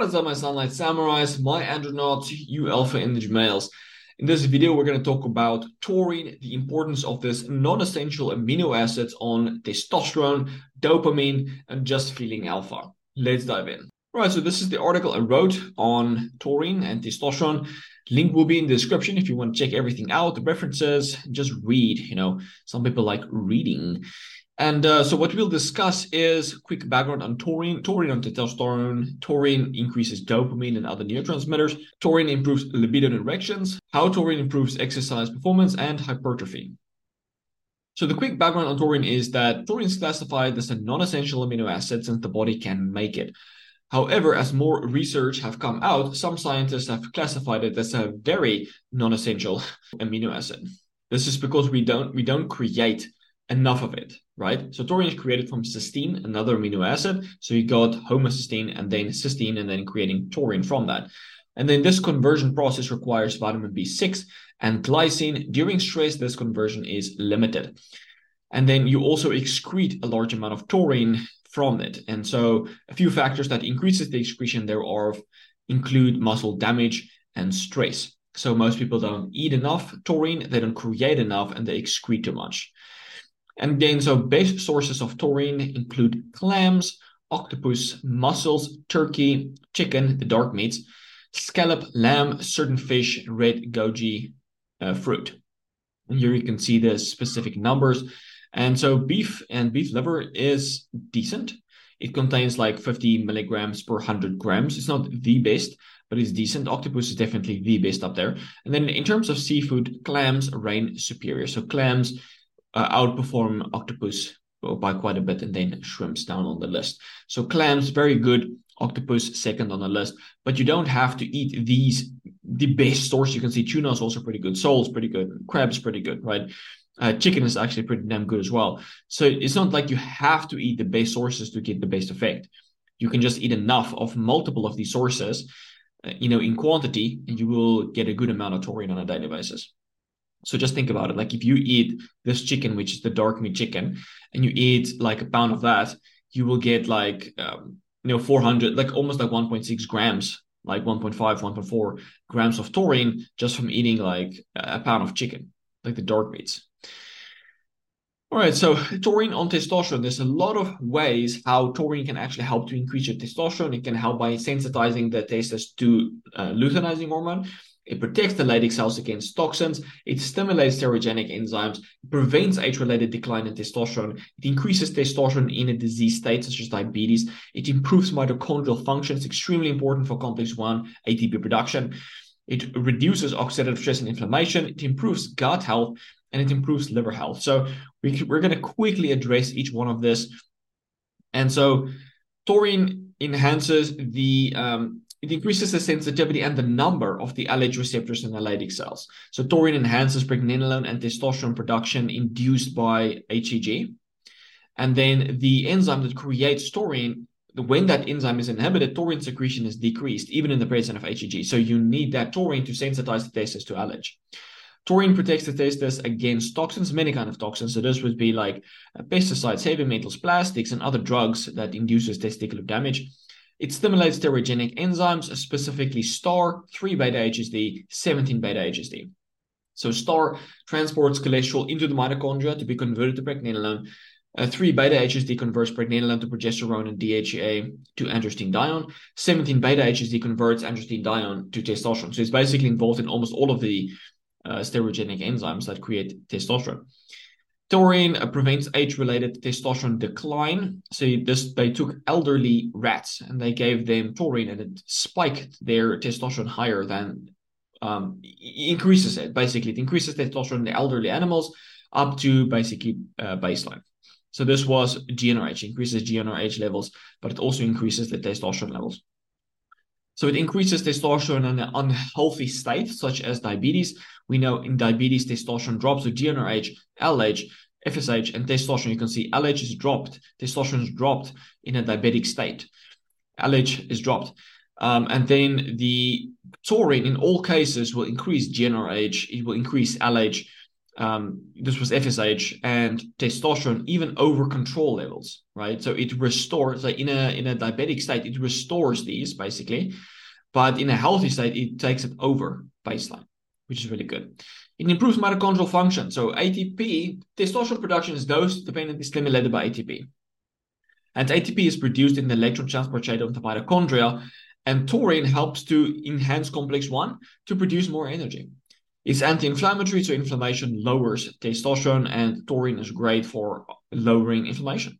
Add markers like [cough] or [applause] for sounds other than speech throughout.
What is up, my Sunlight Samurais, my Andronauts, you Alpha Energy males? In this video, we're going to talk about taurine, the importance of this non-essential amino acids on testosterone, dopamine, and just feeling alpha. Let's dive in. Right, so this is the article I wrote on taurine and testosterone. Link will be in the description if you want to check everything out, the references, just read. You know, some people like reading. And uh, so what we'll discuss is quick background on taurine, taurine on testosterone, taurine increases dopamine and other neurotransmitters, taurine improves libido and erections, how taurine improves exercise performance and hypertrophy. So the quick background on taurine is that taurine is classified as a non-essential amino acid since the body can make it. However, as more research have come out, some scientists have classified it as a very non-essential amino acid. This is because we don't we don't create enough of it, right? So taurine is created from cysteine, another amino acid. So you got homocysteine and then cysteine and then creating taurine from that. And then this conversion process requires vitamin B6 and glycine. During stress, this conversion is limited. And then you also excrete a large amount of taurine from it. And so a few factors that increases the excretion thereof include muscle damage and stress. So most people don't eat enough taurine, they don't create enough, and they excrete too much. And then, so base sources of taurine include clams, octopus, mussels, turkey, chicken, the dark meats, scallop, lamb, certain fish, red goji uh, fruit. And here you can see the specific numbers. And so beef and beef liver is decent. It contains like 50 milligrams per 100 grams. It's not the best, but it's decent. Octopus is definitely the best up there. And then in terms of seafood, clams reign superior. So clams uh, outperform octopus by quite a bit, and then shrimps down on the list. So clams, very good. Octopus second on the list, but you don't have to eat these the best source. You can see tuna is also pretty good. Sole's pretty good. Crab's pretty good, right? Uh, chicken is actually pretty damn good as well. So it's not like you have to eat the best sources to get the best effect. You can just eat enough of multiple of these sources, uh, you know, in quantity, and you will get a good amount of taurine on a daily basis. So just think about it. Like if you eat this chicken, which is the dark meat chicken, and you eat like a pound of that, you will get like um, you know 400, like almost like 1.6 grams, like 1.5, 1.4 grams of taurine just from eating like a pound of chicken, like the dark meats. All right, so taurine on testosterone. There's a lot of ways how taurine can actually help to increase your testosterone. It can help by sensitizing the testes to uh, luteinizing hormone. It protects the Leydig cells against toxins. It stimulates steroidogenic enzymes. It prevents age-related decline in testosterone. It increases testosterone in a disease state such as diabetes. It improves mitochondrial function. It's extremely important for complex 1 ATP production. It reduces oxidative stress and inflammation. It improves gut health and it improves liver health. So we, we're going to quickly address each one of this. And so taurine enhances the um, it increases the sensitivity and the number of the LH receptors in the Leydig cells. So taurine enhances pregnenolone and testosterone production induced by HCG. And then the enzyme that creates taurine, when that enzyme is inhibited, taurine secretion is decreased, even in the presence of HCG. So you need that taurine to sensitize the testes to LH. Taurine protects the testes against toxins, many kind of toxins. So this would be like uh, pesticides, heavy metals, plastics, and other drugs that induces testicular damage. It stimulates steroidogenic enzymes, specifically STAR, 3 beta HSD, 17 beta HSD. So STAR transports cholesterol into the mitochondria to be converted to pregnenolone. Uh, 3 beta HSD converts pregnenolone to progesterone and DHEA to androstenedione. 17 beta HSD converts androstenedione to testosterone. So it's basically involved in almost all of the uh, steroidogenic enzymes that create testosterone. Taurine prevents age-related testosterone decline. So this they took elderly rats and they gave them taurine and it spiked their testosterone higher than um, increases it. Basically, it increases testosterone in the elderly animals up to basically uh, baseline. So this was GnRH, increases GnRH levels, but it also increases the testosterone levels. So it increases testosterone in an unhealthy state, such as diabetes. We know in diabetes, testosterone drops to GnRH, LH, FSH, and testosterone. You can see LH is dropped, testosterone is dropped in a diabetic state. LH is dropped. Um, and then the taurine in all cases will increase GnRH, it will increase LH, um, this was FSH and testosterone even over control levels, right? So it restores, like in a in a diabetic state, it restores these basically, but in a healthy state, it takes it over baseline, which is really good. It improves mitochondrial function. So ATP, testosterone production is dose dependently stimulated by ATP. And ATP is produced in the electron transport chain of the mitochondria, and taurine helps to enhance complex 1 to produce more energy. It's anti-inflammatory, so inflammation lowers testosterone, and taurine is great for lowering inflammation.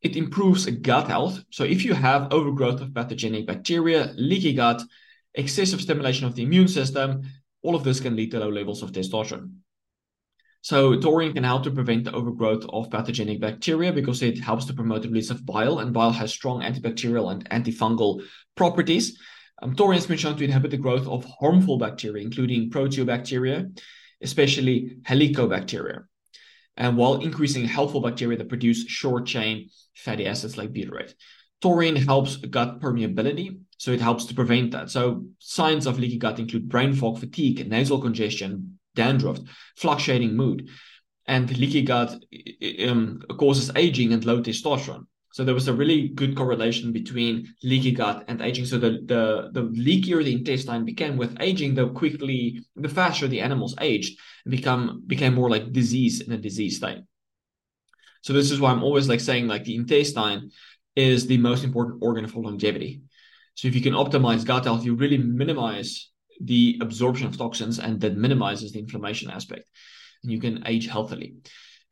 It improves gut health. So if you have overgrowth of pathogenic bacteria, leaky gut, excessive stimulation of the immune system, all of this can lead to low levels of testosterone. So taurine can help to prevent the overgrowth of pathogenic bacteria because it helps to promote the release of bile, and bile has strong antibacterial and antifungal properties. Um, taurine has been shown to inhibit the growth of harmful bacteria, including proteobacteria, especially helicobacteria, and while increasing helpful bacteria that produce short-chain fatty acids like butyrate. Taurine helps gut permeability, so it helps to prevent that. So signs of leaky gut include brain fog, fatigue, nasal congestion, dandruff, fluctuating mood. And leaky gut um, causes aging and low testosterone. So there was a really good correlation between leaky gut and aging. So the the the leakier the intestine became with aging, the quickly the faster the animals aged become became more like disease in a disease state. So this is why I'm always like saying like the intestine is the most important organ for longevity. So if you can optimize gut health, you really minimize the absorption of toxins and that minimizes the inflammation aspect. And you can age healthily.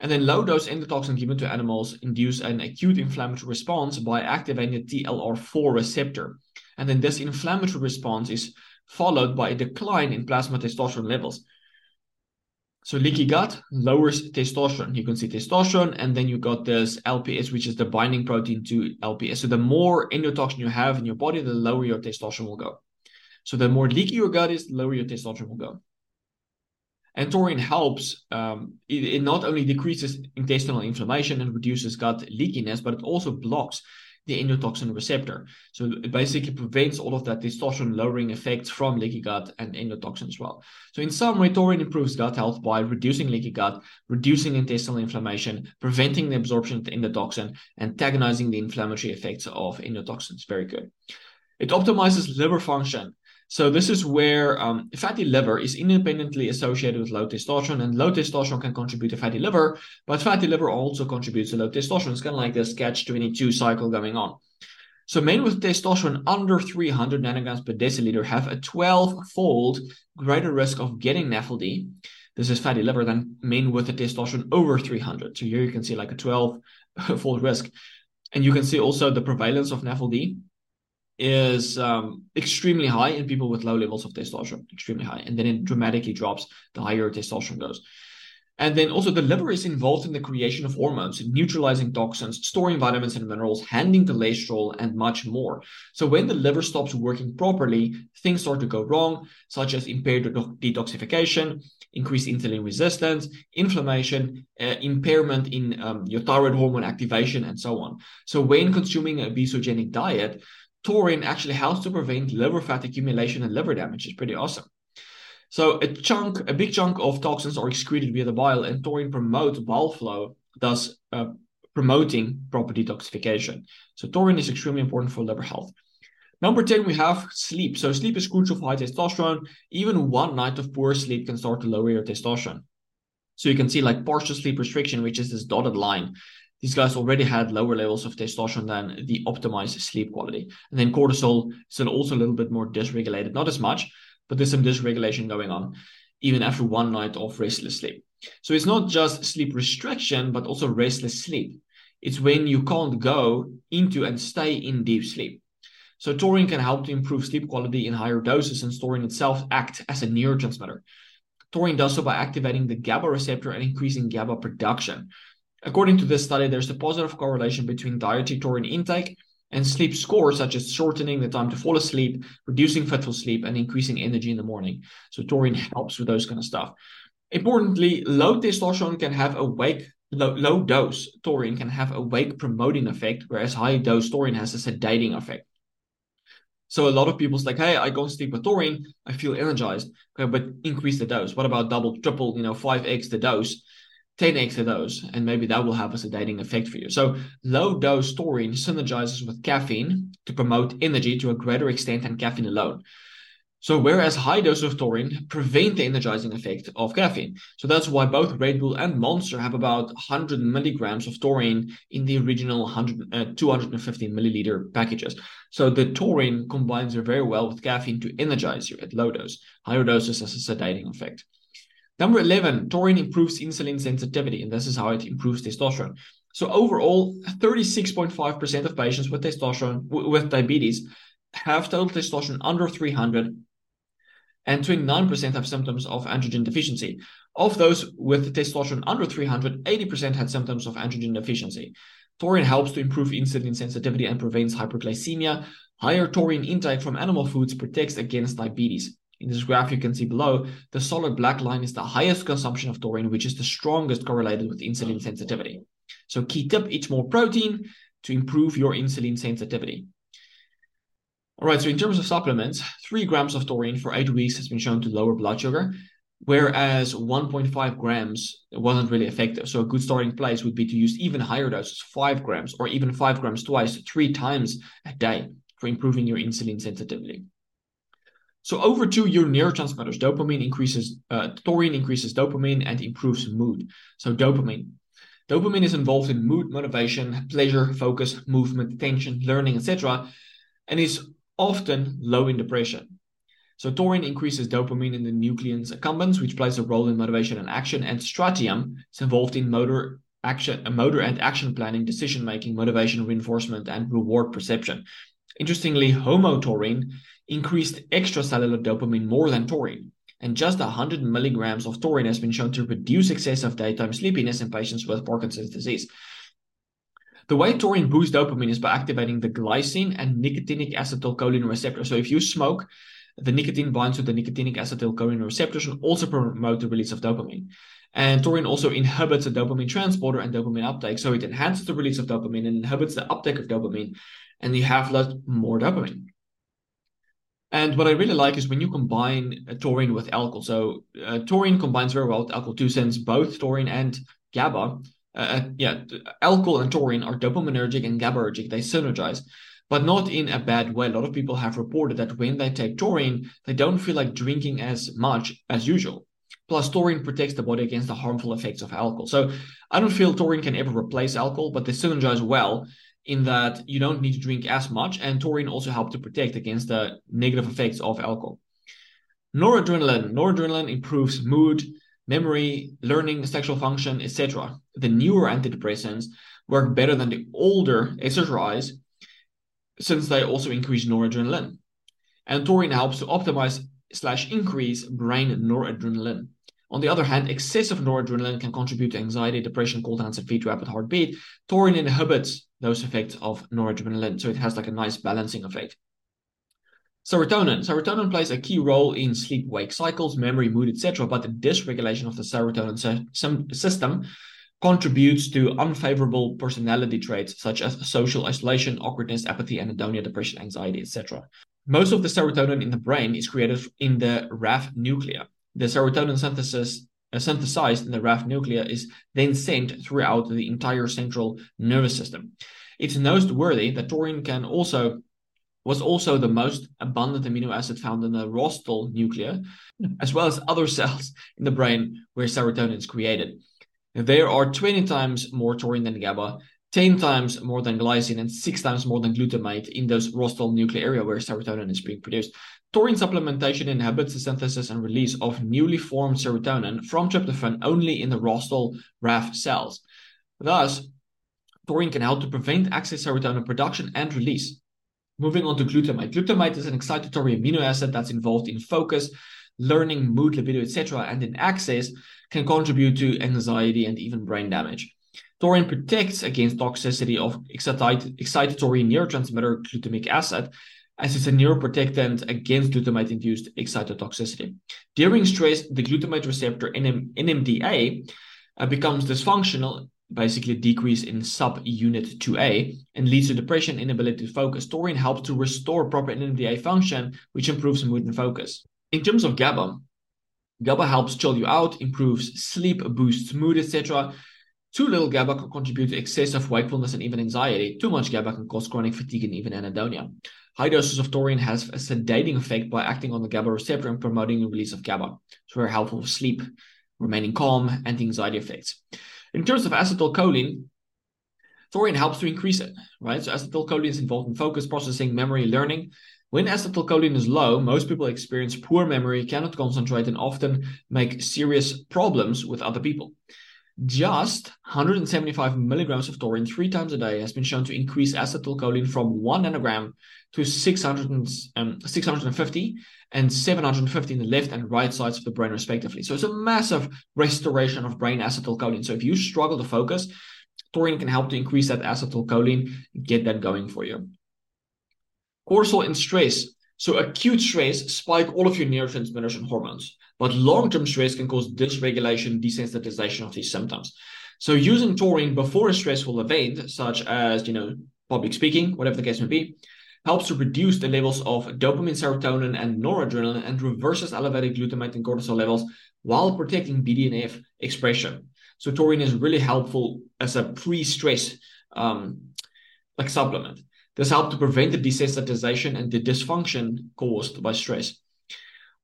And then low dose endotoxin given to animals induce an acute inflammatory response by activating the TLR4 receptor. And then this inflammatory response is followed by a decline in plasma testosterone levels. So leaky gut lowers testosterone. You can see testosterone, and then you got this LPS, which is the binding protein to LPS. So the more endotoxin you have in your body, the lower your testosterone will go. So the more leaky your gut is, the lower your testosterone will go. And taurine helps. Um, it, it, not only decreases intestinal inflammation and reduces gut leakiness, but it also blocks the endotoxin receptor. So it basically prevents all of that testosterone lowering effects from leaky gut and endotoxin as well. So in summary, taurine improves gut health by reducing leaky gut, reducing intestinal inflammation, preventing the absorption of the endotoxin, antagonizing the inflammatory effects of endotoxins. Very good. It optimizes liver function. So this is where um, fatty liver is independently associated with low testosterone, and low testosterone can contribute to fatty liver, but fatty liver also contributes to low testosterone. It's kind of like this catch-22 cycle going on. So men with testosterone under 300 nanograms per deciliter have a 12-fold greater risk of getting NAFLD. This is fatty liver than men with a testosterone over 300. So here you can see like a 12-fold risk. And you can see also the prevalence of NAFLD is um, extremely high in people with low levels of testosterone, extremely high. And then it dramatically drops the higher testosterone goes. And then also the liver is involved in the creation of hormones, neutralizing toxins, storing vitamins and minerals, handling cholesterol, and much more. So when the liver stops working properly, things start to go wrong, such as impaired detoxification, increased insulin resistance, inflammation, uh, impairment in um, your thyroid hormone activation, and so on. So when consuming a obesogenic diet, taurine actually helps to prevent liver fat accumulation and liver damage. It's pretty awesome. So a chunk, a big chunk of toxins are excreted via the bile, and taurine promotes bile flow, thus uh, promoting proper detoxification. So taurine is extremely important for liver health. Number 10, we have sleep. So sleep is crucial for high testosterone. Even one night of poor sleep can start to lower your testosterone. So you can see like partial sleep restriction, which is this dotted line these guys already had lower levels of testosterone than the optimized sleep quality. And then cortisol is also a little bit more dysregulated, not as much, but there's some dysregulation going on even after one night of restless sleep. So it's not just sleep restriction, but also restless sleep. It's when you can't go into and stay in deep sleep. So taurine can help to improve sleep quality in higher doses, and taurine itself act as a neurotransmitter. Taurine does so by activating the GABA receptor and increasing GABA production. According to this study, there's a positive correlation between dietary taurine intake and sleep scores, such as shortening the time to fall asleep, reducing fitful sleep, and increasing energy in the morning. So taurine helps with those kind of stuff. Importantly, low testosterone can have a wake low, low dose taurine can have a wake promoting effect, whereas high dose taurine has a sedating effect. So a lot of people's like, hey, I go and sleep with taurine, I feel energized. Okay, but increase the dose. What about double, triple, you know, five x the dose? 10x the dose, and maybe that will have a sedating effect for you. So, low dose taurine synergizes with caffeine to promote energy to a greater extent than caffeine alone. So whereas high doses of taurine prevent the energizing effect of caffeine. So that's why both Red Bull and Monster have about 100 milligrams of taurine in the original 100, uh, 250 milliliter packages. So the taurine combines very well with caffeine to energize you at low dose. Higher doses has a sedating effect. Number 11, taurine improves insulin sensitivity, and this is how it improves testosterone. So overall, 36.5% of patients with testosterone, with diabetes, have total testosterone under 300 and 29% have symptoms of androgen deficiency. Of those with testosterone under 300, 80% had symptoms of androgen deficiency. Taurine helps to improve insulin sensitivity and prevents hyperglycemia. Higher taurine intake from animal foods protects against diabetes. In this graph, you can see below, the solid black line is the highest consumption of taurine, which is the strongest correlated with insulin sensitivity. So key tip, eat more protein to improve your insulin sensitivity. All right, so in terms of supplements, three grams of taurine for eight weeks has been shown to lower blood sugar, whereas 1.5 grams wasn't really effective. So a good starting place would be to use even higher doses, five grams, or even five grams twice, three times a day for improving your insulin sensitivity. So over to your neurotransmitters, dopamine increases, uh, taurine increases dopamine and improves mood. So dopamine. Dopamine is involved in mood, motivation, pleasure, focus, movement, attention, learning, etc., and is often low in depression. So taurine increases dopamine in the nucleus accumbens, which plays a role in motivation and action, and striatum is involved in motor action, motor and action planning, decision making, motivation, reinforcement, and reward perception. Interestingly, homotaurine increased extracellular dopamine more than taurine, and just 100 milligrams of taurine has been shown to reduce excessive daytime sleepiness in patients with Parkinson's disease. The way taurine boosts dopamine is by activating the glycine and nicotinic acetylcholine receptor. So if you smoke, the nicotine binds to the nicotinic acetylcholine receptors and also promote the release of dopamine. And taurine also inhibits the dopamine transporter and dopamine uptake. So it enhances the release of dopamine and inhibits the uptake of dopamine, and you have less more dopamine. And what I really like is when you combine taurine with alcohol. So uh, taurine combines very well with alcohol too, since both taurine and GABA uh, uh, yeah, alcohol and taurine are dopaminergic and GABAergic. They synergize, but not in a bad way. A lot of people have reported that when they take taurine, they don't feel like drinking as much as usual. Plus, taurine protects the body against the harmful effects of alcohol. So I don't feel taurine can ever replace alcohol, but they synergize well in that you don't need to drink as much, and taurine also helps to protect against the negative effects of alcohol. Noradrenaline. Noradrenaline improves mood, memory, learning, sexual function, etc. The newer antidepressants work better than the older SSRIs since they also increase noradrenaline. And taurine helps to optimize slash increase brain noradrenaline. On the other hand, excessive noradrenaline can contribute to anxiety, depression, cold hands, and feet, rapid heartbeat. Taurine inhibits those effects of noradrenaline, so it has like a nice balancing effect. Serotonin. Serotonin plays a key role in sleep-wake cycles, memory, mood, etc. But the dysregulation of the serotonin system contributes to unfavorable personality traits such as social isolation, awkwardness, apathy, anhedonia, depression, anxiety, etc. Most of the serotonin in the brain is created in the raphe nucleus. The serotonin synthesis uh, synthesized in the raphe nucleus is then sent throughout the entire central nervous system. It's noteworthy that taurine can also was also the most abundant amino acid found in the rostral nucleus, as well as other cells in the brain where serotonin is created. There are 20 times more taurine than GABA, 10 times more than glycine, and 6 times more than glutamate in those rostral nuclear area where serotonin is being produced. Taurine supplementation inhibits the synthesis and release of newly formed serotonin from tryptophan only in the rostral raphe cells. Thus, taurine can help to prevent excess serotonin production and release. Moving on to glutamate. Glutamate is an excitatory amino acid that's involved in focus, learning, mood, libido, etc., and in access can contribute to anxiety and even brain damage. Taurine protects against toxicity of excitatory neurotransmitter glutamic acid, as it's a neuroprotectant against glutamate-induced excitotoxicity. During stress, the glutamate receptor NM- NMDA uh, becomes dysfunctional basically a decrease in subunit 2A and leads to depression, inability to focus. Taurine helps to restore proper NMDA function, which improves mood and focus. In terms of GABA, GABA helps chill you out, improves sleep, boosts mood, etc. Too little GABA can contribute to excessive wakefulness and even anxiety. Too much GABA can cause chronic fatigue and even anhedonia. High doses of taurine has a sedating effect by acting on the GABA receptor and promoting the release of GABA. It's very helpful for sleep, remaining calm, anti-anxiety effects. In terms of acetylcholine, taurine helps to increase it, right? So acetylcholine is involved in focus, processing, memory, learning. When acetylcholine is low, most people experience poor memory, cannot concentrate, and often make serious problems with other people. Just 175 milligrams of taurine three times a day has been shown to increase acetylcholine from 1 nanogram to 600 um, 650 and 750 in the left and right sides of the brain, respectively. So it's a massive restoration of brain acetylcholine. So if you struggle to focus, taurine can help to increase that acetylcholine, get that going for you. Cortisol and stress. So acute stress spike all of your neurotransmitters and hormones, but long-term stress can cause dysregulation, desensitization of these symptoms. So using taurine before a stressful event, such as you know public speaking, whatever the case may be, helps to reduce the levels of dopamine, serotonin, and noradrenaline, and reverses elevated glutamate and cortisol levels while protecting BDNF expression. So taurine is really helpful as a pre-stress um, like supplement. This helps to prevent the desensitization and the dysfunction caused by stress.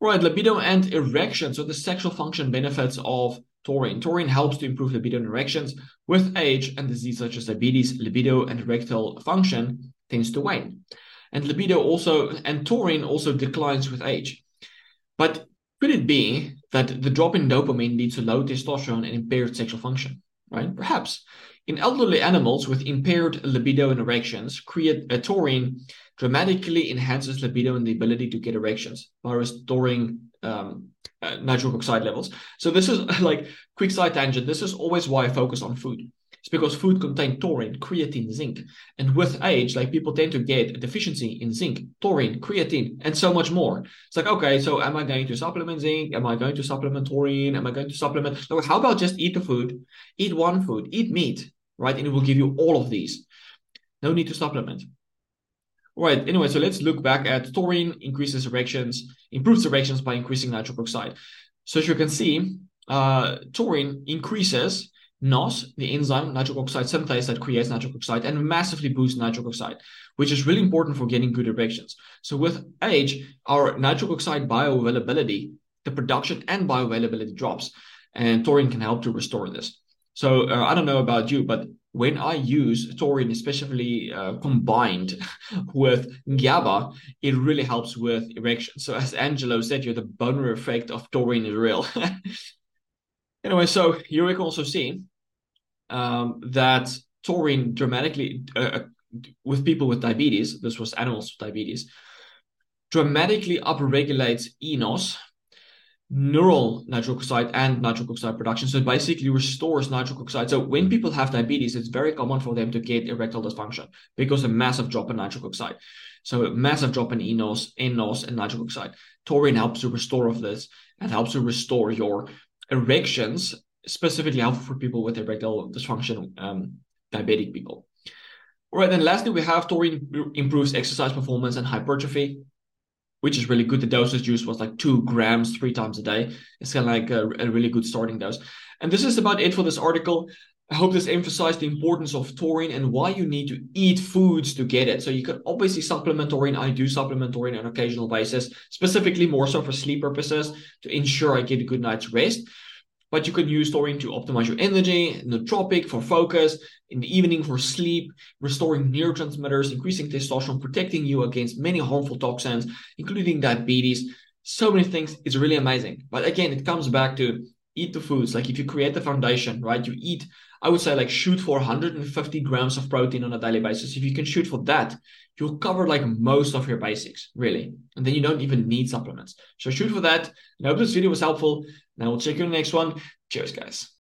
Right, libido and erection. So the sexual function benefits of taurine. Taurine helps to improve libido and erections. With age and disease such as diabetes, libido and erectile function tends to wane. And libido also, and taurine also declines with age. But could it be that the drop in dopamine leads to low testosterone and impaired sexual function? Right? Perhaps. In elderly animals with impaired libido and erections, create a taurine dramatically enhances libido and the ability to get erections by restoring um, uh, nitric oxide levels. So this is [laughs] like quick side tangent. This is always why I focus on food. It's because food contains taurine, creatine, zinc. And with age, like people tend to get a deficiency in zinc, taurine, creatine, and so much more. It's like, okay, so am I going to supplement zinc? Am I going to supplement taurine? Am I going to supplement? How about just eat the food, eat one food, eat meat, right? And it will give you all of these. No need to supplement. All right, anyway, so let's look back at taurine increases erections, improves erections by increasing nitric oxide. So as you can see, uh, taurine increases NOS, the enzyme nitric oxide synthase that creates nitric oxide and massively boosts nitric oxide, which is really important for getting good erections. So with age, our nitric oxide bioavailability, the production and bioavailability drops, and taurine can help to restore this. So uh, I don't know about you, but when I use taurine, especially uh, combined [laughs] with GABA, it really helps with erection. So as Angelo said, you're the boner effect of taurine is real. [laughs] Anyway, so here we can also see um, that taurine dramatically, uh, uh, with people with diabetes, this was animals with diabetes, dramatically upregulates eNOS, neural nitric oxide and nitric oxide production. So it basically restores nitric oxide. So when people have diabetes, it's very common for them to get erectile dysfunction because a massive drop in nitric oxide. So a massive drop in eNOS, NOS, and nitric oxide. Taurine helps to restore of this and helps to restore your erections, specifically helpful for people with erectile dysfunction, um, diabetic people. All right, then lastly, we have taurine improves exercise performance and hypertrophy, which is really good. The dosage used was like two grams three times a day. It's kind of like a, a really good starting dose. And this is about it for this article. I hope this emphasized the importance of taurine and why you need to eat foods to get it. So you can obviously supplement taurine. I do supplement taurine on an occasional basis, specifically more so for sleep purposes to ensure I get a good night's rest. But you can use taurine to optimize your energy, nootropic for focus, in the evening for sleep, restoring neurotransmitters, increasing testosterone, protecting you against many harmful toxins, including diabetes. So many things. It's really amazing. But again, it comes back to eat the foods. Like if you create the foundation, right? You eat, I would say like shoot for 150 grams of protein on a daily basis. If you can shoot for that, you'll cover like most of your basics, really. And then you don't even need supplements. So shoot for that. And I hope this video was helpful. And I will check you in the next one. Cheers, guys.